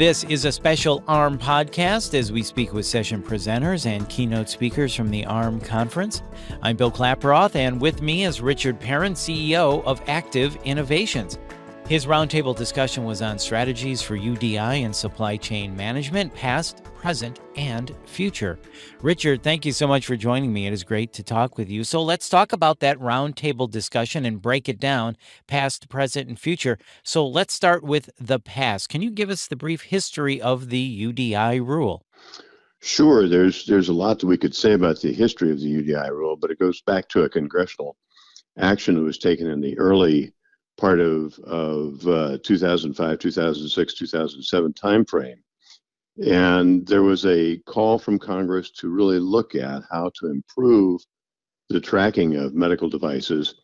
This is a special AHRMM podcast as we speak with session presenters and keynote speakers from the AHRMM conference. I'm Bill Klaproth, and with me is Richard Perrin, CEO of Active Innovations. His roundtable discussion was on strategies for UDI and supply chain management, past, present, and future. Richard, thank you so much for joining me. It is great to talk with you. So let's talk about that roundtable discussion and break it down past, present, and future. So let's start with the past. Can you give us the brief history of the UDI rule? Sure. There's there's a lot that we could say about the history of the UDI rule, but it goes back to a congressional action that was taken in the early part of of uh, 2005, 2006, 2007 timeframe. And there was a call from Congress to really look at how to improve the tracking of medical devices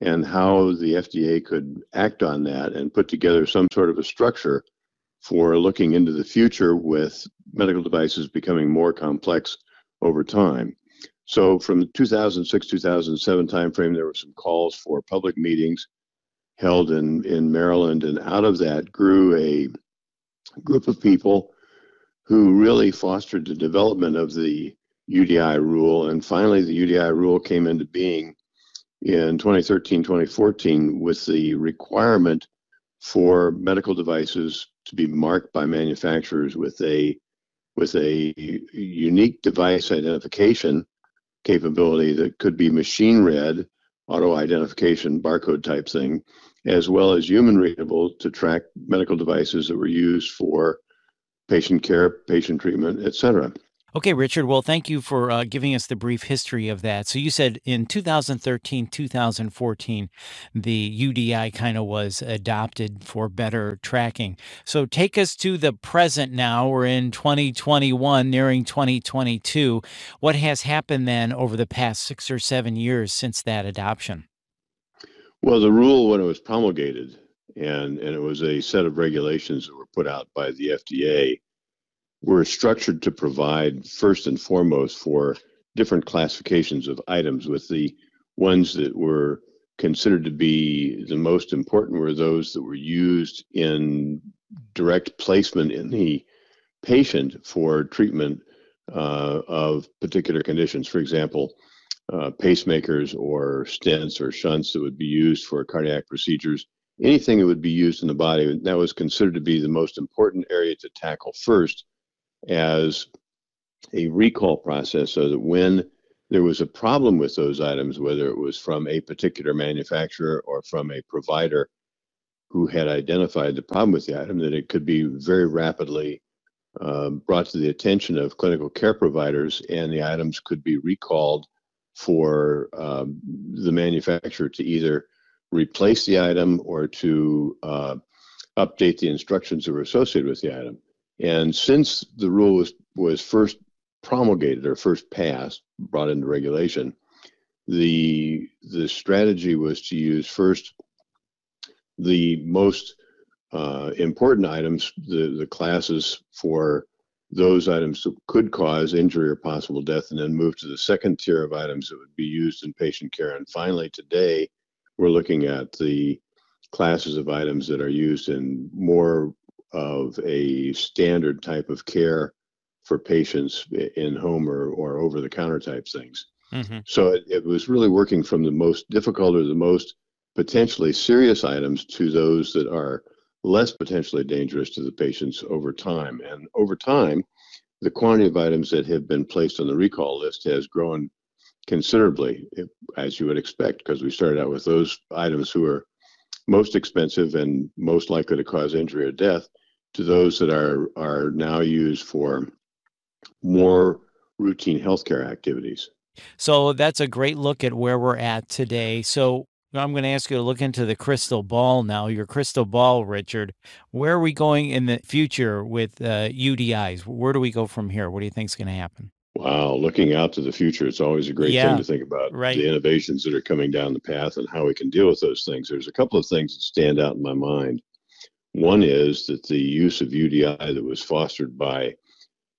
and how the FDA could act on that and put together some sort of a structure for looking into the future with medical devices becoming more complex over time. So from 2006 2007 timeframe, there were some calls for public meetings held in, in Maryland. And out of that grew a group of people who really fostered the development of the UDI rule. And finally, the UDI rule came into being in 2013, 2014 with the requirement for medical devices to be marked by manufacturers with a with a unique device identification capability that could be machine read auto identification barcode type thing, as well as human readable to track medical devices that were used for patient care, patient treatment, etc. Okay, Richard. Well, thank you for uh, giving us the brief history of that. So, you said in 2013, 2014, the UDI kind of was adopted for better tracking. So, take us to the present now. We're in 2021, nearing 2022. What has happened then over the past six or seven years since that adoption? Well, the rule, when it was promulgated, and, and it was a set of regulations that were put out by the FDA were structured to provide first and foremost for different classifications of items with the ones that were considered to be the most important were those that were used in direct placement in the patient for treatment uh, of particular conditions. For example, uh, pacemakers or stents or shunts that would be used for cardiac procedures, anything that would be used in the body, that was considered to be the most important area to tackle first as a recall process so that when there was a problem with those items, whether it was from a particular manufacturer or from a provider who had identified the problem with the item, that it could be very rapidly uh, brought to the attention of clinical care providers and the items could be recalled for um, the manufacturer to either replace the item or to uh, update the instructions that were associated with the item. And since the rule was, was first promulgated or first passed, brought into regulation, the the strategy was to use first the most uh, important items, the, the classes for those items that could cause injury or possible death, and then move to the second tier of items that would be used in patient care. And finally, today, we're looking at the classes of items that are used in more of a standard type of care for patients in home or, or over the counter type things. Mm-hmm. So it, it, was really working from the most difficult or the most potentially serious items to those that are less potentially dangerous to the patients over time. And over time, the quantity of items that have been placed on the recall list has grown considerably, as you would expect, because we started out with those items who are most expensive and most likely to cause injury or death to those that are are now used for more routine healthcare activities. So that's a great look at where we're at today. So I'm going to ask you to look into the crystal ball now. Your crystal ball, Richard. Where are we going in the future with uh, UDIs? Where do we go from here? What do you think is going to happen? Wow, looking out to the future, it's always a great yeah, thing to think about right. the innovations that are coming down the path and how we can deal with those things. There's a couple of things that stand out in my mind. One is that the use of UDI that was fostered by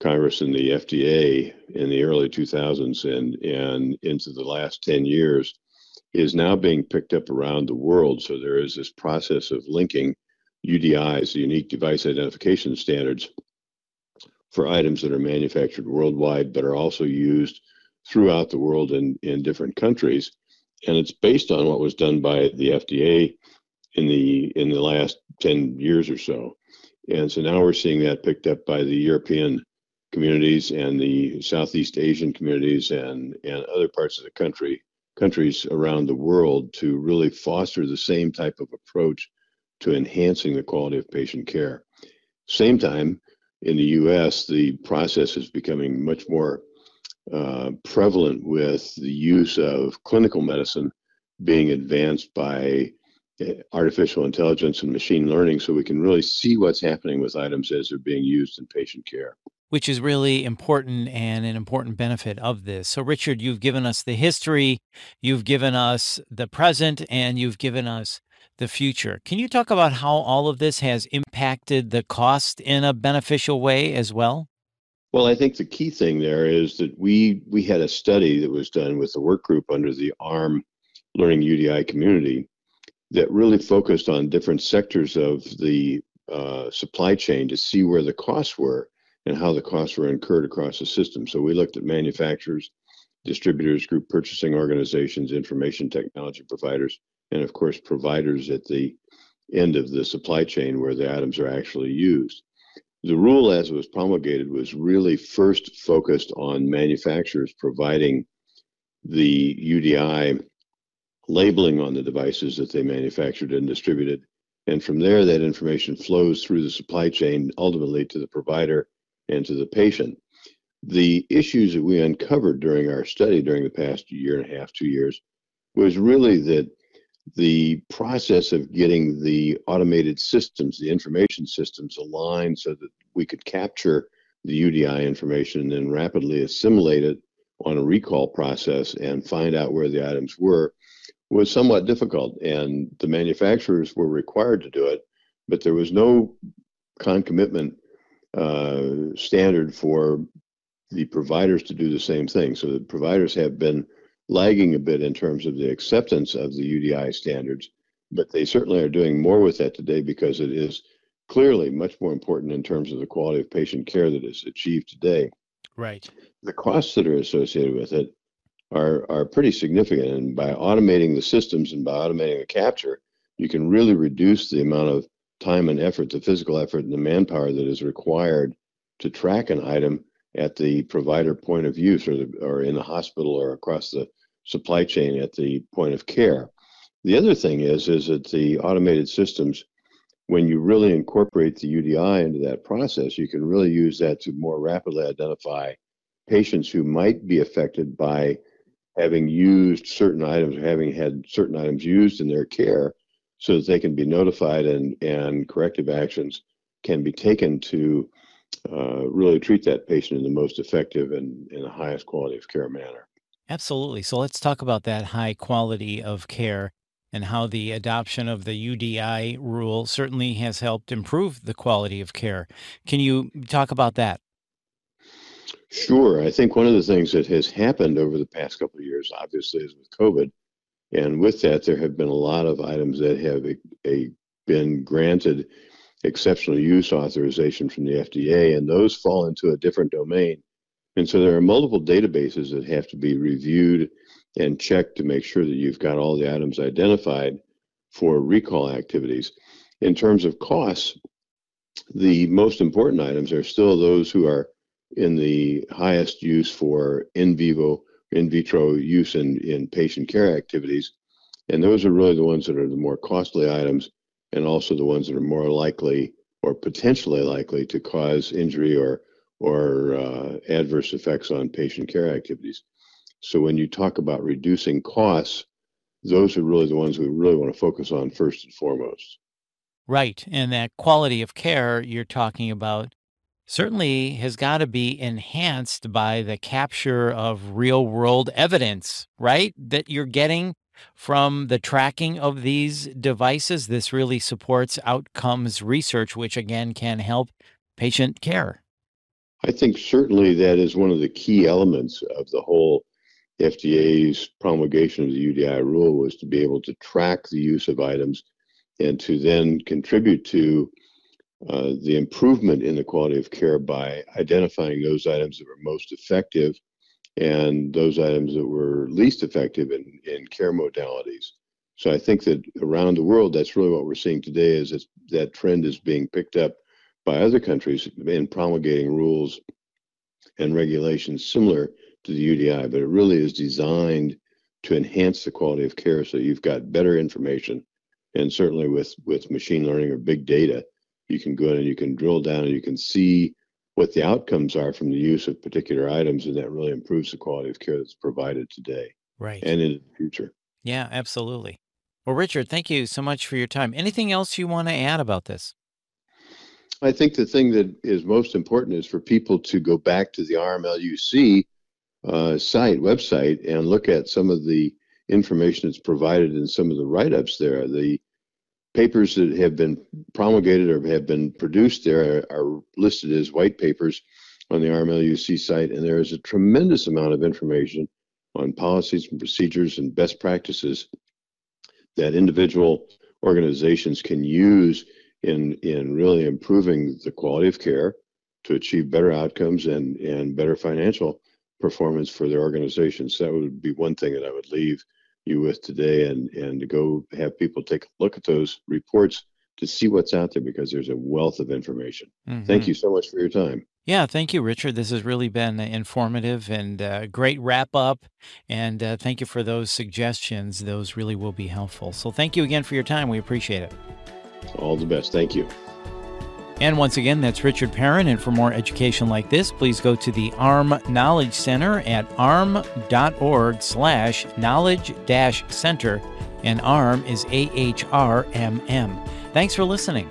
Congress and the FDA in the early 2000s and, and into the last 10 years is now being picked up around the world. So there is this process of linking UDIs, the unique device identification standards, for items that are manufactured worldwide but are also used throughout the world in, in different countries. And it's based on what was done by the FDA in the in the last 10 years or so. And so now we're seeing that picked up by the European communities and the Southeast Asian communities and, and other parts of the country, countries around the world to really foster the same type of approach to enhancing the quality of patient care. Same time, in the US, the process is becoming much more uh, prevalent with the use of clinical medicine being advanced by uh, artificial intelligence and machine learning so we can really see what's happening with items as they're being used in patient care. Which is really important and an important benefit of this. So, Richard, you've given us the history, you've given us the present, and you've given us the future. Can you talk about how all of this has impacted the cost in a beneficial way as well? Well, I think the key thing there is that we we had a study that was done with the work group under the AHRMM Learning UDI community that really focused on different sectors of the uh, supply chain to see where the costs were and how the costs were incurred across the system. So we looked at manufacturers, distributors, group purchasing organizations, information technology providers, and of course providers at the end of the supply chain where the items are actually used. The rule as it was promulgated was really first focused on manufacturers providing the UDI labeling on the devices that they manufactured and distributed. And from there, that information flows through the supply chain ultimately to the provider and to the patient. The issues that we uncovered during our study during the past year and a half, two years, was really that the process of getting the automated systems, the information systems aligned so that we could capture the UDI information and then rapidly assimilate it on a recall process and find out where the items were was somewhat difficult. And the manufacturers were required to do it, but there was no concomitant uh, standard for the providers to do the same thing. So the providers have been lagging a bit in terms of the acceptance of the UDI standards, but they certainly are doing more with that today because it is clearly much more important in terms of the quality of patient care that is achieved today. Right. The costs that are associated with it are are pretty significant, and by automating the systems and by automating the capture, you can really reduce the amount of time and effort, the physical effort and the manpower that is required to track an item at the provider point of use or, the, or in the hospital or across the supply chain at the point of care. The other thing is, is that the automated systems, when you really incorporate the UDI into that process, you can really use that to more rapidly identify patients who might be affected by having used certain items or having had certain items used in their care so that they can be notified and, and corrective actions can be taken to uh, really treat that patient in the most effective and in the highest quality of care manner. Absolutely. So let's talk about that high quality of care and how the adoption of the UDI rule certainly has helped improve the quality of care. Can you talk about that? Sure. I think one of the things that has happened over the past couple of years, obviously, is with COVID. And with that, there have been a lot of items that have a, a, been granted exceptional use authorization from the FDA, and those fall into a different domain. And so there are multiple databases that have to be reviewed and checked to make sure that you've got all the items identified for recall activities. In terms of costs, the most important items are still those who are in the highest use for in vivo, in vitro use in, in patient care activities. And those are really the ones that are the more costly items and also the ones that are more likely or potentially likely to cause injury or or uh, adverse effects on patient care activities. So when you talk about reducing costs, those are really the ones we really want to focus on first and foremost. Right, and that quality of care you're talking about certainly has got to be enhanced by the capture of real world evidence, right? That you're getting from the tracking of these devices. This really supports outcomes research, which again can help patient care. I think certainly that is one of the key elements of the whole FDA's promulgation of the UDI rule was to be able to track the use of items and to then contribute to uh, the improvement in the quality of care by identifying those items that were most effective and those items that were least effective in, in care modalities. So I think that around the world, that's really what we're seeing today is that that trend is being picked up by other countries in promulgating rules and regulations similar to the UDI, but it really is designed to enhance the quality of care so you've got better information. And certainly with, with machine learning or big data, you can go in and you can drill down and you can see what the outcomes are from the use of particular items, and that really improves the quality of care that's provided today. Right. And in the future. Yeah, absolutely. Well, Richard, thank you so much for your time. Anything else you want to add about this? I think the thing that is most important is for people to go back to the AHRMM LUC uh, site, website, and look at some of the information that's provided in some of the write ups there. The papers that have been promulgated or have been produced there are, are listed as white papers on the AHRMM LUC site, and there is a tremendous amount of information on policies and procedures and best practices that individual organizations can use in in really improving the quality of care to achieve better outcomes and and better financial performance for their organizations. That would be one thing that I would leave you with today and and to go have people take a look at those reports to see what's out there because there's a wealth of information. Mm-hmm. Thank you so much for your time. Yeah, thank you, Richard. This has really been informative and uh, great wrap up. And uh, thank you for those suggestions. Those really will be helpful. So thank you again for your time. We appreciate it. All the best. Thank you. And once again, that's Richard Perrin. And for more education like this, please go to the AHRMM Knowledge Center at ahrmm.org slash knowledge dash center. And AHRMM is A H R M M. Thanks for listening.